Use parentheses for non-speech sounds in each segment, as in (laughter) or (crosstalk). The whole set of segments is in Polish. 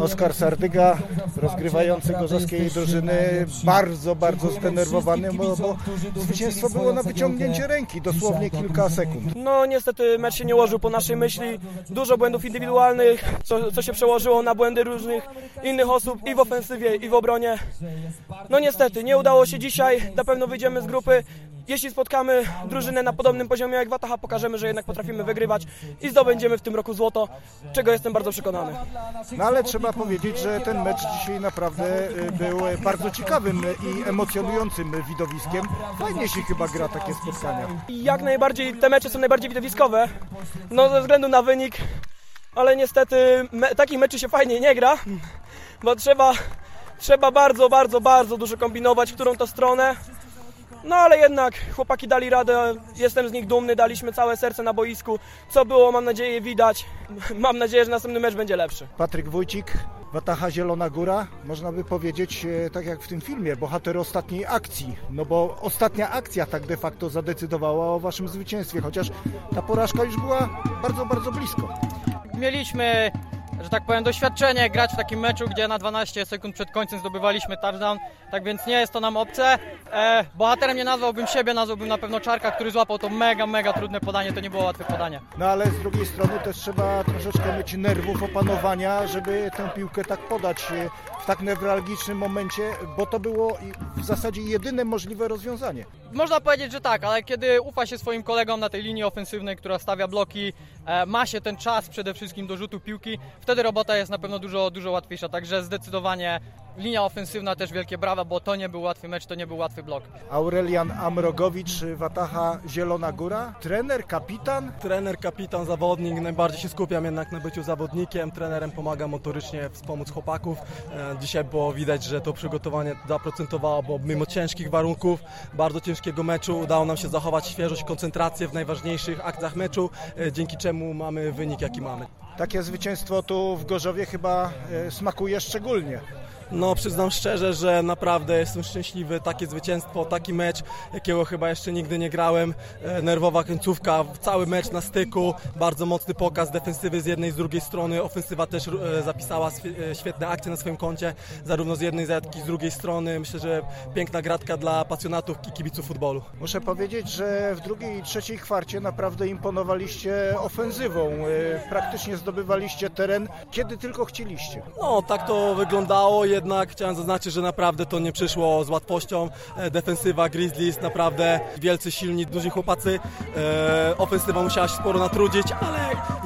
Oskar Sardyga, rozgrywający gorzowskiej drużyny, bardzo, bardzo zdenerwowany, bo, bo zwycięstwo było na wyciągnięcie ręki, dosłownie kilka sekund. No niestety mecz się nie ułożył po naszej myśli. Dużo błędów indywidualnych, co, co się przełożyło na błędy różnych innych osób i w ofensywie, i w obronie. No niestety, nie udało się dzisiaj. Na pewno wyjdziemy z grupy. Jeśli spotkamy drużynę na podobnym poziomie jak Wataha, pokażemy, że jednak potrafimy wygrywać i zdobędziemy w tym roku złoto, czego jestem bardzo przekonany. No ale trzeba powiedzieć, że ten mecz dzisiaj naprawdę y, był bardzo ciekawym i emocjonującym widowiskiem. Fajnie się chyba gra takie spotkania. Jak najbardziej te mecze są najbardziej widowiskowe, no ze względu na wynik, ale niestety me, takich meczy się fajnie nie gra, bo trzeba, trzeba bardzo, bardzo, bardzo dużo kombinować, w którą to stronę. No ale jednak chłopaki dali radę, jestem z nich dumny, daliśmy całe serce na boisku, co było mam nadzieję widać. (laughs) Mam nadzieję, że następny mecz będzie lepszy. Patryk Wójcik, Wataha Zielona Góra, można by powiedzieć, e, tak jak w tym filmie, bohater ostatniej akcji. No bo ostatnia akcja tak de facto zadecydowała o waszym zwycięstwie, chociaż ta porażka już była bardzo, bardzo blisko. Mieliśmy, że tak powiem, doświadczenie grać w takim meczu, gdzie na 12 sekund przed końcem zdobywaliśmy touchdown, tak więc nie jest to nam obce. E, bohaterem nie nazwałbym siebie, nazwałbym na pewno Czarka, który złapał to mega, mega trudne podanie, to nie było łatwe podanie. No ale z drugiej strony też trzeba troszeczkę mieć nerwów, opanowania, żeby tę piłkę tak podać e, w tak newralgicznym momencie, bo to było w zasadzie jedyne możliwe rozwiązanie. Można powiedzieć, że tak, ale kiedy ufa się swoim kolegom na tej linii ofensywnej, która stawia bloki, e, ma się ten czas przede wszystkim do rzutu piłki, wtedy robota jest na pewno dużo, dużo łatwiejsza. Także zdecydowanie linia ofensywna też wielkie brawa, bo to nie był łatwy mecz, to nie był łatwy blok. Aurelian Amrogowicz, Wataha Zielona Góra, trener, kapitan. Trener, kapitan, zawodnik, najbardziej się skupiam jednak na byciu zawodnikiem, trenerem pomaga motorycznie wspomóc chłopaków. E, Dzisiaj było widać, że to przygotowanie zaprocentowało, bo mimo ciężkich warunków, bardzo ciężkiego meczu udało nam się zachować świeżość, koncentrację w najważniejszych akcjach meczu, e, dzięki czemu mamy wynik jaki mamy. Takie zwycięstwo tu w Gorzowie chyba e, smakuje szczególnie. No przyznam szczerze, że naprawdę jestem szczęśliwy, takie zwycięstwo, taki mecz, jakiego chyba jeszcze nigdy nie grałem, e, nerwowa końcówka, cały mecz na styku, bardzo mocny pokaz defensywy z jednej i z drugiej strony, ofensywa też e, zapisała e, świetne akcje na swoim koncie, zarówno z jednej, jak i z drugiej strony, myślę, że piękna gratka dla pasjonatów i kibiców futbolu. Muszę powiedzieć, że w drugiej i trzeciej kwarcie naprawdę imponowaliście ofensywą. Praktycznie zdobywaliście teren, kiedy tylko chcieliście. No, tak to wyglądało, jednak chciałem zaznaczyć, że naprawdę to nie przyszło z łatwością. E, Defensywa Grizzlies, naprawdę wielcy, silni, duzi chłopacy. E, ofensywa musiała się sporo natrudzić, ale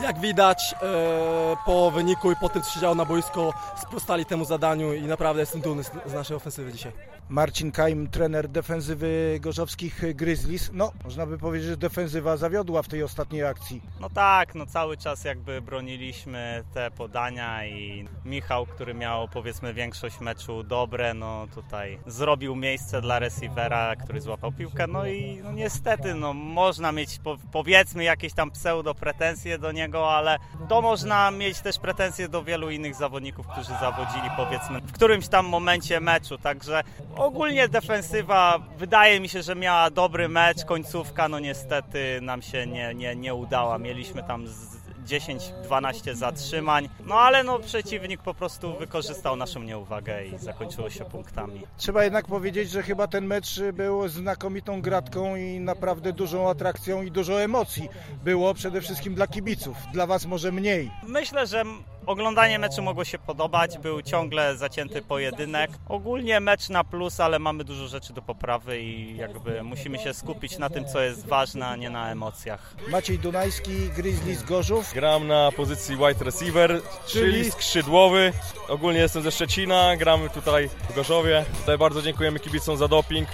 jak widać e, po wyniku i po tym, co się działo na boisku, sprostali temu zadaniu i naprawdę jestem dumny z, z naszej ofensywy dzisiaj. Marcin Kajm, trener defensywy gorzowskich Grizzlies. No, można by powiedzieć, że defensywa zawiodła w tej ostatniej akcji. No tak, no cały czas jakby broniliśmy te podania i Michał, który miał powiedzmy większość meczu dobre, no tutaj zrobił miejsce dla receivera, który złapał piłkę, no i no niestety, no można mieć po, powiedzmy jakieś tam pseudo pretensje do niego, ale to można mieć też pretensje do wielu innych zawodników, którzy zawodzili powiedzmy w którymś tam momencie meczu, także ogólnie defensywa wydaje mi się, że miała dobry mecz, końcówka no niestety nam się nie, nie, nie udała, mieliśmy tam z 10-12 zatrzymań, no ale no przeciwnik po prostu wykorzystał naszą nieuwagę i zakończyło się punktami. Trzeba jednak powiedzieć, że chyba ten mecz był znakomitą gratką i naprawdę dużą atrakcją i dużo emocji było przede wszystkim dla kibiców. Dla was może mniej. Myślę, że oglądanie meczu mogło się podobać, był ciągle zacięty pojedynek. Ogólnie mecz na plus, ale mamy dużo rzeczy do poprawy i jakby musimy się skupić na tym, co jest ważne, a nie na emocjach. Maciej Dunajski, Grizzlies Gorzów. Gram na pozycji wide receiver, czyli skrzydłowy. Ogólnie jestem ze Szczecina, gramy tutaj w Gorzowie. Tutaj bardzo dziękujemy kibicom za doping.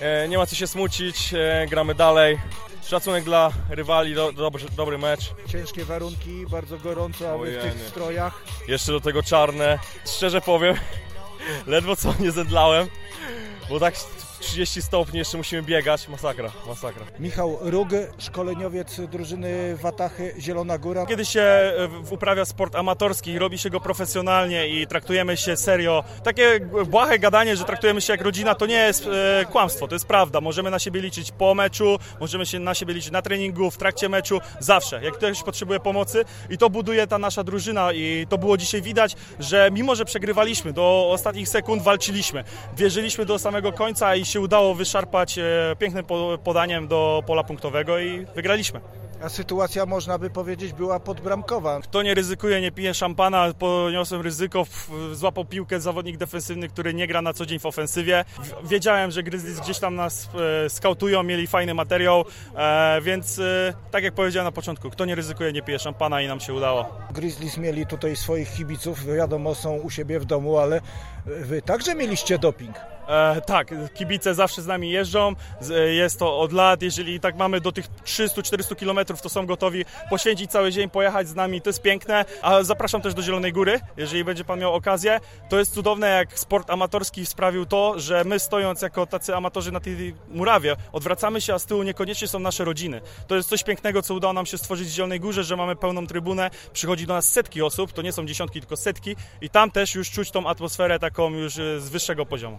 E, nie ma co się smucić, e, gramy dalej. Szacunek dla rywali, do, dobry, dobry mecz. Ciężkie warunki, bardzo gorąco, a wy w tych strojach. Jeszcze do tego czarne. Szczerze powiem, (laughs) ledwo co nie zemdlałem, bo tak 30 stopni, jeszcze musimy biegać, masakra, masakra. Michał Rug, szkoleniowiec drużyny Watachy Zielona Góra. Kiedy się e, uprawia sport amatorski robi się go profesjonalnie i traktujemy się serio, takie błahe gadanie, że traktujemy się jak rodzina, to nie jest e, kłamstwo, to jest prawda. Możemy na siebie liczyć po meczu, możemy się na siebie liczyć na treningu, w trakcie meczu, zawsze. Jak ktoś potrzebuje pomocy i to buduje ta nasza drużyna i to było dzisiaj widać, że mimo, że przegrywaliśmy, do ostatnich sekund walczyliśmy. Wierzyliśmy do samego końca i się udało wyszarpać e, pięknym po- podaniem do pola punktowego i wygraliśmy. A sytuacja, można by powiedzieć, była podbramkowa. Kto nie ryzykuje, nie pije szampana, poniosłem ryzyko, złapał piłkę zawodnik defensywny, który nie gra na co dzień w ofensywie. Wiedziałem, że Grizzlies gdzieś tam nas e, skautują, mieli fajny materiał, e, więc tak jak powiedziałem na początku, kto nie ryzykuje, nie pije szampana i nam się udało. Grizzlies mieli tutaj swoich kibiców, wiadomo, są u siebie w domu, ale wy także mieliście doping. E, tak, kibice zawsze z nami jeżdżą, e, jest to od lat, jeżeli tak mamy do tych 300-400 kilometrów, to są gotowi poświęcić cały dzień, pojechać z nami, to jest piękne, a zapraszam też do Zielonej Góry, jeżeli będzie Pan miał okazję. To jest cudowne, jak sport amatorski sprawił to, że my stojąc jako tacy amatorzy na tej murawie, odwracamy się, a z tyłu niekoniecznie są nasze rodziny. To jest coś pięknego, co udało nam się stworzyć w Zielonej Górze, że mamy pełną trybunę, przychodzi do nas setki osób, to nie są dziesiątki, tylko setki i tam też już czuć tą atmosferę taką już e, z wyższego poziomu.